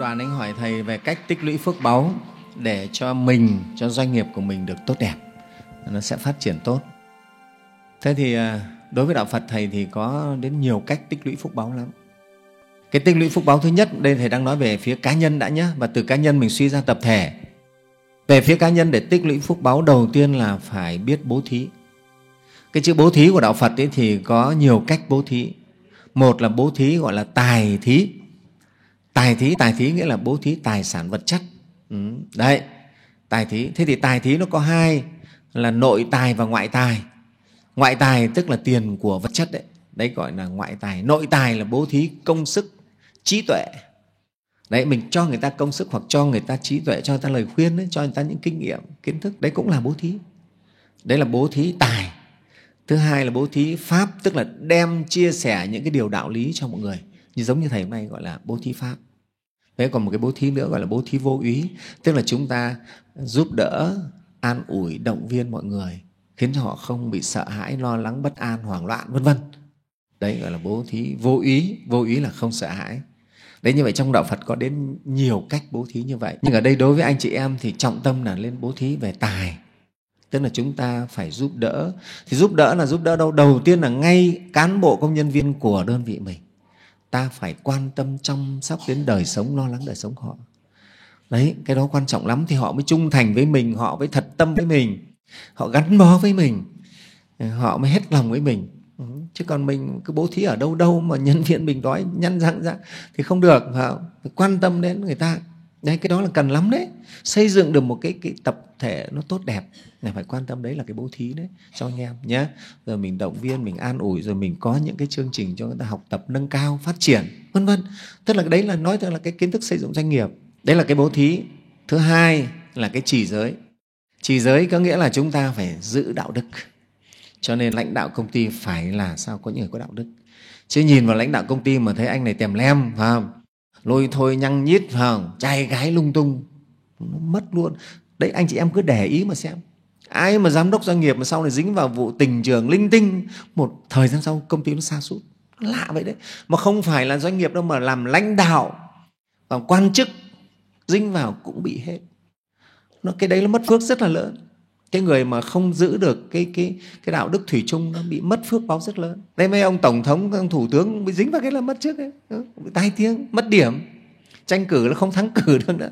đoàn anh hỏi thầy về cách tích lũy phước báu để cho mình, cho doanh nghiệp của mình được tốt đẹp, nó sẽ phát triển tốt. Thế thì à, đối với đạo Phật thầy thì có đến nhiều cách tích lũy phúc báu lắm. Cái tích lũy phúc báu thứ nhất, đây thầy đang nói về phía cá nhân đã nhé, và từ cá nhân mình suy ra tập thể. Về phía cá nhân để tích lũy phúc báu đầu tiên là phải biết bố thí. Cái chữ bố thí của đạo Phật ấy thì có nhiều cách bố thí. Một là bố thí gọi là tài thí. Tài thí, tài thí nghĩa là bố thí tài sản vật chất. Ừ, đấy, tài thí. Thế thì tài thí nó có hai là nội tài và ngoại tài. Ngoại tài tức là tiền của vật chất đấy. Đấy gọi là ngoại tài. Nội tài là bố thí công sức, trí tuệ. Đấy, mình cho người ta công sức hoặc cho người ta trí tuệ, cho người ta lời khuyên, đấy, cho người ta những kinh nghiệm, kiến thức. Đấy cũng là bố thí. Đấy là bố thí tài. Thứ hai là bố thí pháp, tức là đem chia sẻ những cái điều đạo lý cho mọi người. Như giống như thầy hôm nay gọi là bố thí pháp. Thế còn một cái bố thí nữa gọi là bố thí vô úy, tức là chúng ta giúp đỡ, an ủi, động viên mọi người khiến cho họ không bị sợ hãi, lo lắng, bất an, hoảng loạn, vân vân. Đấy gọi là bố thí vô ý, vô ý là không sợ hãi. Đấy như vậy trong đạo Phật có đến nhiều cách bố thí như vậy. Nhưng ở đây đối với anh chị em thì trọng tâm là lên bố thí về tài. Tức là chúng ta phải giúp đỡ. Thì giúp đỡ là giúp đỡ đâu? Đầu tiên là ngay cán bộ công nhân viên của đơn vị mình. Ta phải quan tâm chăm sóc đến đời sống, lo lắng đời sống họ. Đấy, cái đó quan trọng lắm thì họ mới trung thành với mình, họ mới thật tâm với mình họ gắn bó với mình họ mới hết lòng với mình. Ừ, chứ còn mình cứ bố thí ở đâu đâu mà nhân viên mình đói nhăn răng ra thì không được phải quan tâm đến người ta đấy, cái đó là cần lắm đấy. Xây dựng được một cái cái tập thể nó tốt đẹp. Này, phải quan tâm đấy là cái bố thí đấy, cho anh em nhé. Rồi mình động viên, mình an ủi, rồi mình có những cái chương trình cho người ta học tập, nâng cao, phát triển, vân vân. Tức là đấy là, nói tức là cái kiến thức xây dựng doanh nghiệp. Đấy là cái bố thí. Thứ hai là cái chỉ giới. Chỉ giới có nghĩa là chúng ta phải giữ đạo đức. Cho nên lãnh đạo công ty phải là sao? Có những người có đạo đức. Chứ nhìn vào lãnh đạo công ty mà thấy anh này tèm lem, phải không? Lôi thôi nhăng nhít không trai gái lung tung. Nó mất luôn. Đấy, anh chị em cứ để ý mà xem. Ai mà giám đốc doanh nghiệp mà sau này dính vào vụ tình trường linh tinh, một thời gian sau công ty nó xa sút. Lạ vậy đấy. Mà không phải là doanh nghiệp đâu mà làm lãnh đạo và quan chức, dính vào cũng bị hết. Nó cái đấy nó mất phước rất là lớn cái người mà không giữ được cái cái cái đạo đức thủy chung nó bị mất phước báo rất lớn. Đây mấy ông tổng thống ông thủ tướng bị dính vào cái là mất trước ấy. Ừ, bị tai tiếng mất điểm. Tranh cử nó không thắng cử được nữa.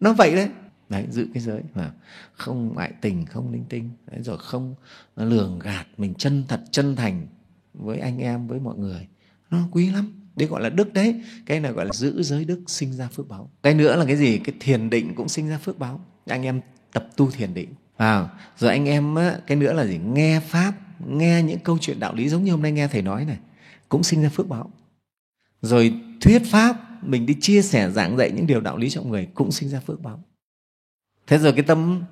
Nó vậy đấy. Đấy giữ cái giới mà không ngoại tình không linh tinh. Đấy, rồi không lường gạt mình chân thật chân thành với anh em với mọi người. Nó quý lắm. Đấy gọi là đức đấy. Cái này gọi là giữ giới đức sinh ra phước báo. Cái nữa là cái gì? Cái thiền định cũng sinh ra phước báo. Anh em tập tu thiền định à, rồi anh em á, cái nữa là gì? Nghe pháp nghe những câu chuyện đạo lý giống như hôm nay nghe thầy nói này cũng sinh ra phước báo. Rồi thuyết pháp mình đi chia sẻ giảng dạy những điều đạo lý cho người cũng sinh ra phước báo. Thế rồi cái tâm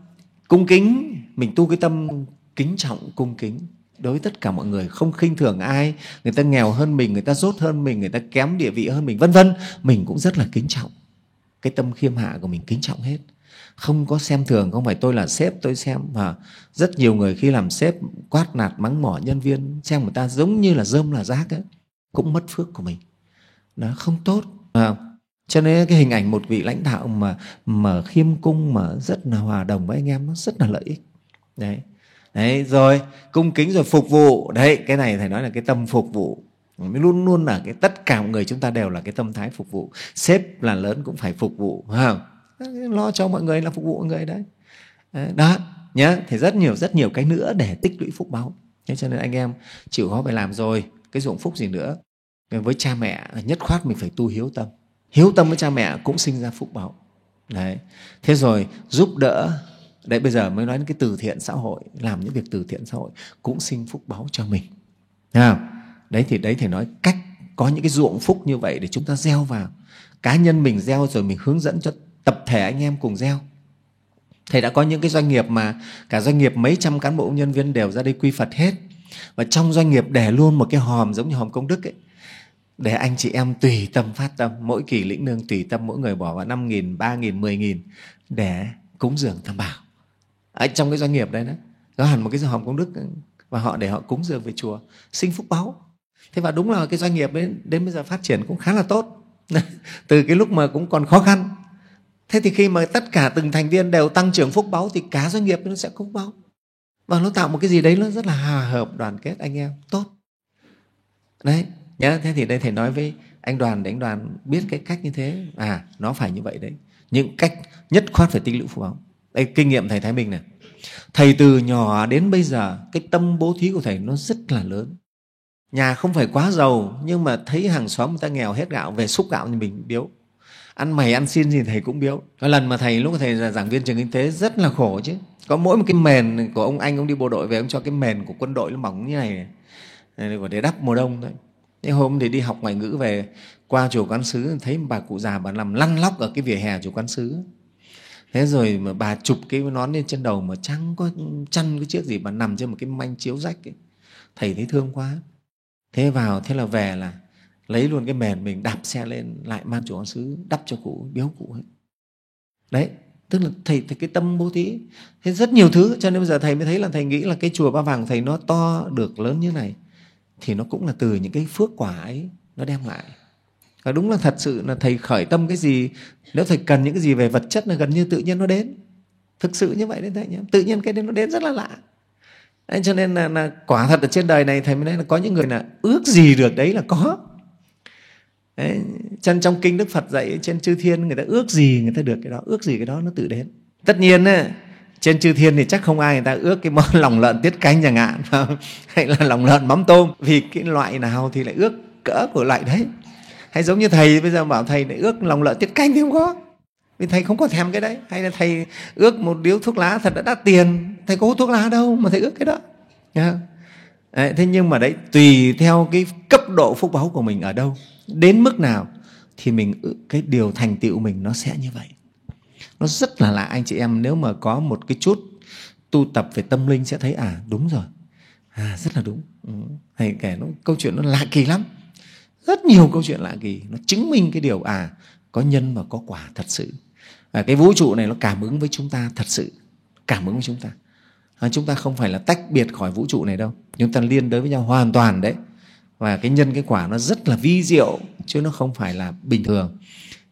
cung kính mình tu cái tâm kính trọng cung kính đối với tất cả mọi người không khinh thường ai người ta nghèo hơn mình người ta dốt hơn mình người ta kém địa vị hơn mình vân vân mình cũng rất là kính trọng. Cái tâm khiêm hạ của mình kính trọng hết không có xem thường không phải tôi là sếp tôi xem mà rất nhiều người khi làm sếp quát nạt mắng mỏ nhân viên xem người ta giống như là rơm là rác ấy, cũng mất phước của mình. Nó không tốt. À, cho nên cái hình ảnh một vị lãnh đạo mà mà khiêm cung mà rất là hòa đồng với anh em nó rất là lợi ích. Đấy. Đấy rồi cung kính rồi phục vụ. Đấy cái này thầy nói là cái tâm phục vụ. Luôn luôn là cái tất cả mọi người chúng ta đều là cái tâm thái phục vụ. Sếp là lớn cũng phải phục vụ phải không? Lo cho mọi người là phục vụ mọi người đấy. Ờ, đó, nhá, thì rất nhiều rất nhiều cái nữa để tích lũy phúc báo. Thế cho nên anh em chịu khó phải làm rồi, cái dụng phúc gì nữa. Với cha mẹ, nhất khoát mình phải tu hiếu tâm. Hiếu tâm với cha mẹ cũng sinh ra phúc báo. Đấy. Thế rồi giúp đỡ, đấy, bây giờ mới nói đến cái từ thiện xã hội, làm những việc từ thiện xã hội cũng sinh phúc báo cho mình. Thấy không? đấy thì đấy thì nói cách có những cái ruộng phúc như vậy để chúng ta gieo vào. Cá nhân mình gieo rồi mình hướng dẫn cho tập thể anh em cùng gieo. Thầy đã có những cái doanh nghiệp mà cả doanh nghiệp mấy trăm cán bộ nhân viên đều ra đây quy phật hết. Và trong doanh nghiệp để luôn một cái hòm giống như hòm công đức ấy, để anh chị em tùy tâm phát tâm, mỗi kỳ lĩnh lương tùy tâm, mỗi người bỏ vào năm nghìn, ba nghìn, mười nghìn để cúng dường tam bảo. Ở trong cái doanh nghiệp đấy đó, có hẳn một cái hòm công đức và họ để họ cúng dường về chùa sinh phúc báu. Thế và đúng là cái doanh nghiệp đến đến bây giờ phát triển cũng khá là tốt. Từ cái lúc mà cũng còn khó khăn thế thì khi mà tất cả từng thành viên đều tăng trưởng phúc báu thì cả doanh nghiệp nó sẽ phúc báu và nó tạo một cái gì đấy nó rất là hòa hợp, đoàn kết anh em, tốt. Đấy nhá thế thì đây thầy nói với anh đoàn để anh đoàn biết cái cách như thế. À nó phải như vậy đấy. Những cách nhất khoát phải tích lũy phúc báu đây, kinh nghiệm thầy thái bình này. Thầy từ nhỏ đến bây giờ, cái tâm bố thí của thầy nó rất là lớn. Nhà không phải quá giàu, nhưng mà thấy hàng xóm người ta nghèo hết gạo, về xúc gạo thì mình biếu ăn mày ăn xin gì thầy cũng biếu. Có lần mà thầy lúc thầy là giảng viên trường kinh tế rất là khổ chứ. Có mỗi một cái mền của ông anh ông đi bộ đội về ông cho cái mền của quân đội nó mỏng như này, này để đắp mùa đông thôi. Thế hôm thì đi học ngoại ngữ về qua chùa quán sứ thấy bà cụ già bà nằm lăn lóc ở cái vỉa hè chùa quán sứ thế rồi mà bà chụp cái nón lên trên đầu mà chẳng có chăn cái chiếc gì bà nằm trên một cái manh chiếu rách ấy. thầy thấy thương quá. Thế vào thế là về là lấy luôn cái mền mình đạp xe lên lại mang chùa xứ đắp cho cụ biếu cụ ấy. đấy tức là thầy, thầy cái tâm bố thí thế rất nhiều thứ cho nên bây giờ thầy mới thấy là thầy nghĩ là cái chùa ba vàng thầy nó to được lớn như này thì nó cũng là từ những cái phước quả ấy nó đem lại. Và đúng là thật sự là thầy khởi tâm cái gì nếu thầy cần những cái gì về vật chất là gần như tự nhiên nó đến. Thực sự như vậy đấy thầy nhé tự nhiên cái đấy nó đến rất là lạ. Đấy, cho nên là, là quả thật ở trên đời này thầy mới nói là có những người là ước gì được đấy là có đấy, chân trong kinh đức phật dạy trên chư thiên người ta ước gì người ta được cái đó ước gì cái đó nó tự đến. Tất nhiên ấy, trên chư thiên thì chắc không ai người ta ước cái món lòng lợn tiết canh chẳng hạn hay là lòng lợn mắm tôm. Vì cái loại nào thì lại ước cỡ của loại đấy. Hay giống như thầy bây giờ bảo thầy lại ước lòng lợn tiết canh thì không có. Vì thầy không có thèm cái đấy. Hay là thầy ước một điếu thuốc lá thật đã đắt tiền. Thầy có hút thuốc lá đâu mà thầy ước cái đó. Đấy, thế nhưng mà đấy tùy theo cái cấp độ phúc báu của mình ở đâu đến mức nào thì mình cái điều thành tựu mình nó sẽ như vậy. Nó rất là lạ anh chị em nếu mà có một cái chút tu tập về tâm linh sẽ thấy à đúng rồi. À rất là đúng. Ừ. kể nó câu chuyện nó lạ kỳ lắm. Rất nhiều câu chuyện lạ kỳ. Nó chứng minh cái điều à có nhân và có quả thật sự. À, cái vũ trụ này nó cảm ứng với chúng ta thật sự. Cảm ứng với chúng ta. À, chúng ta không phải là tách biệt khỏi vũ trụ này đâu. Chúng ta liên đới với nhau hoàn toàn đấy và cái nhân cái quả nó rất là vi diệu, chứ nó không phải là bình thường.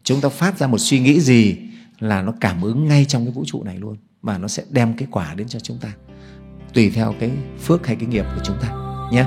Chúng ta phát ra một suy nghĩ gì là nó cảm ứng ngay trong cái vũ trụ này luôn, và nó sẽ đem cái quả đến cho chúng ta, tùy theo cái phước hay cái nghiệp của chúng ta, nhé.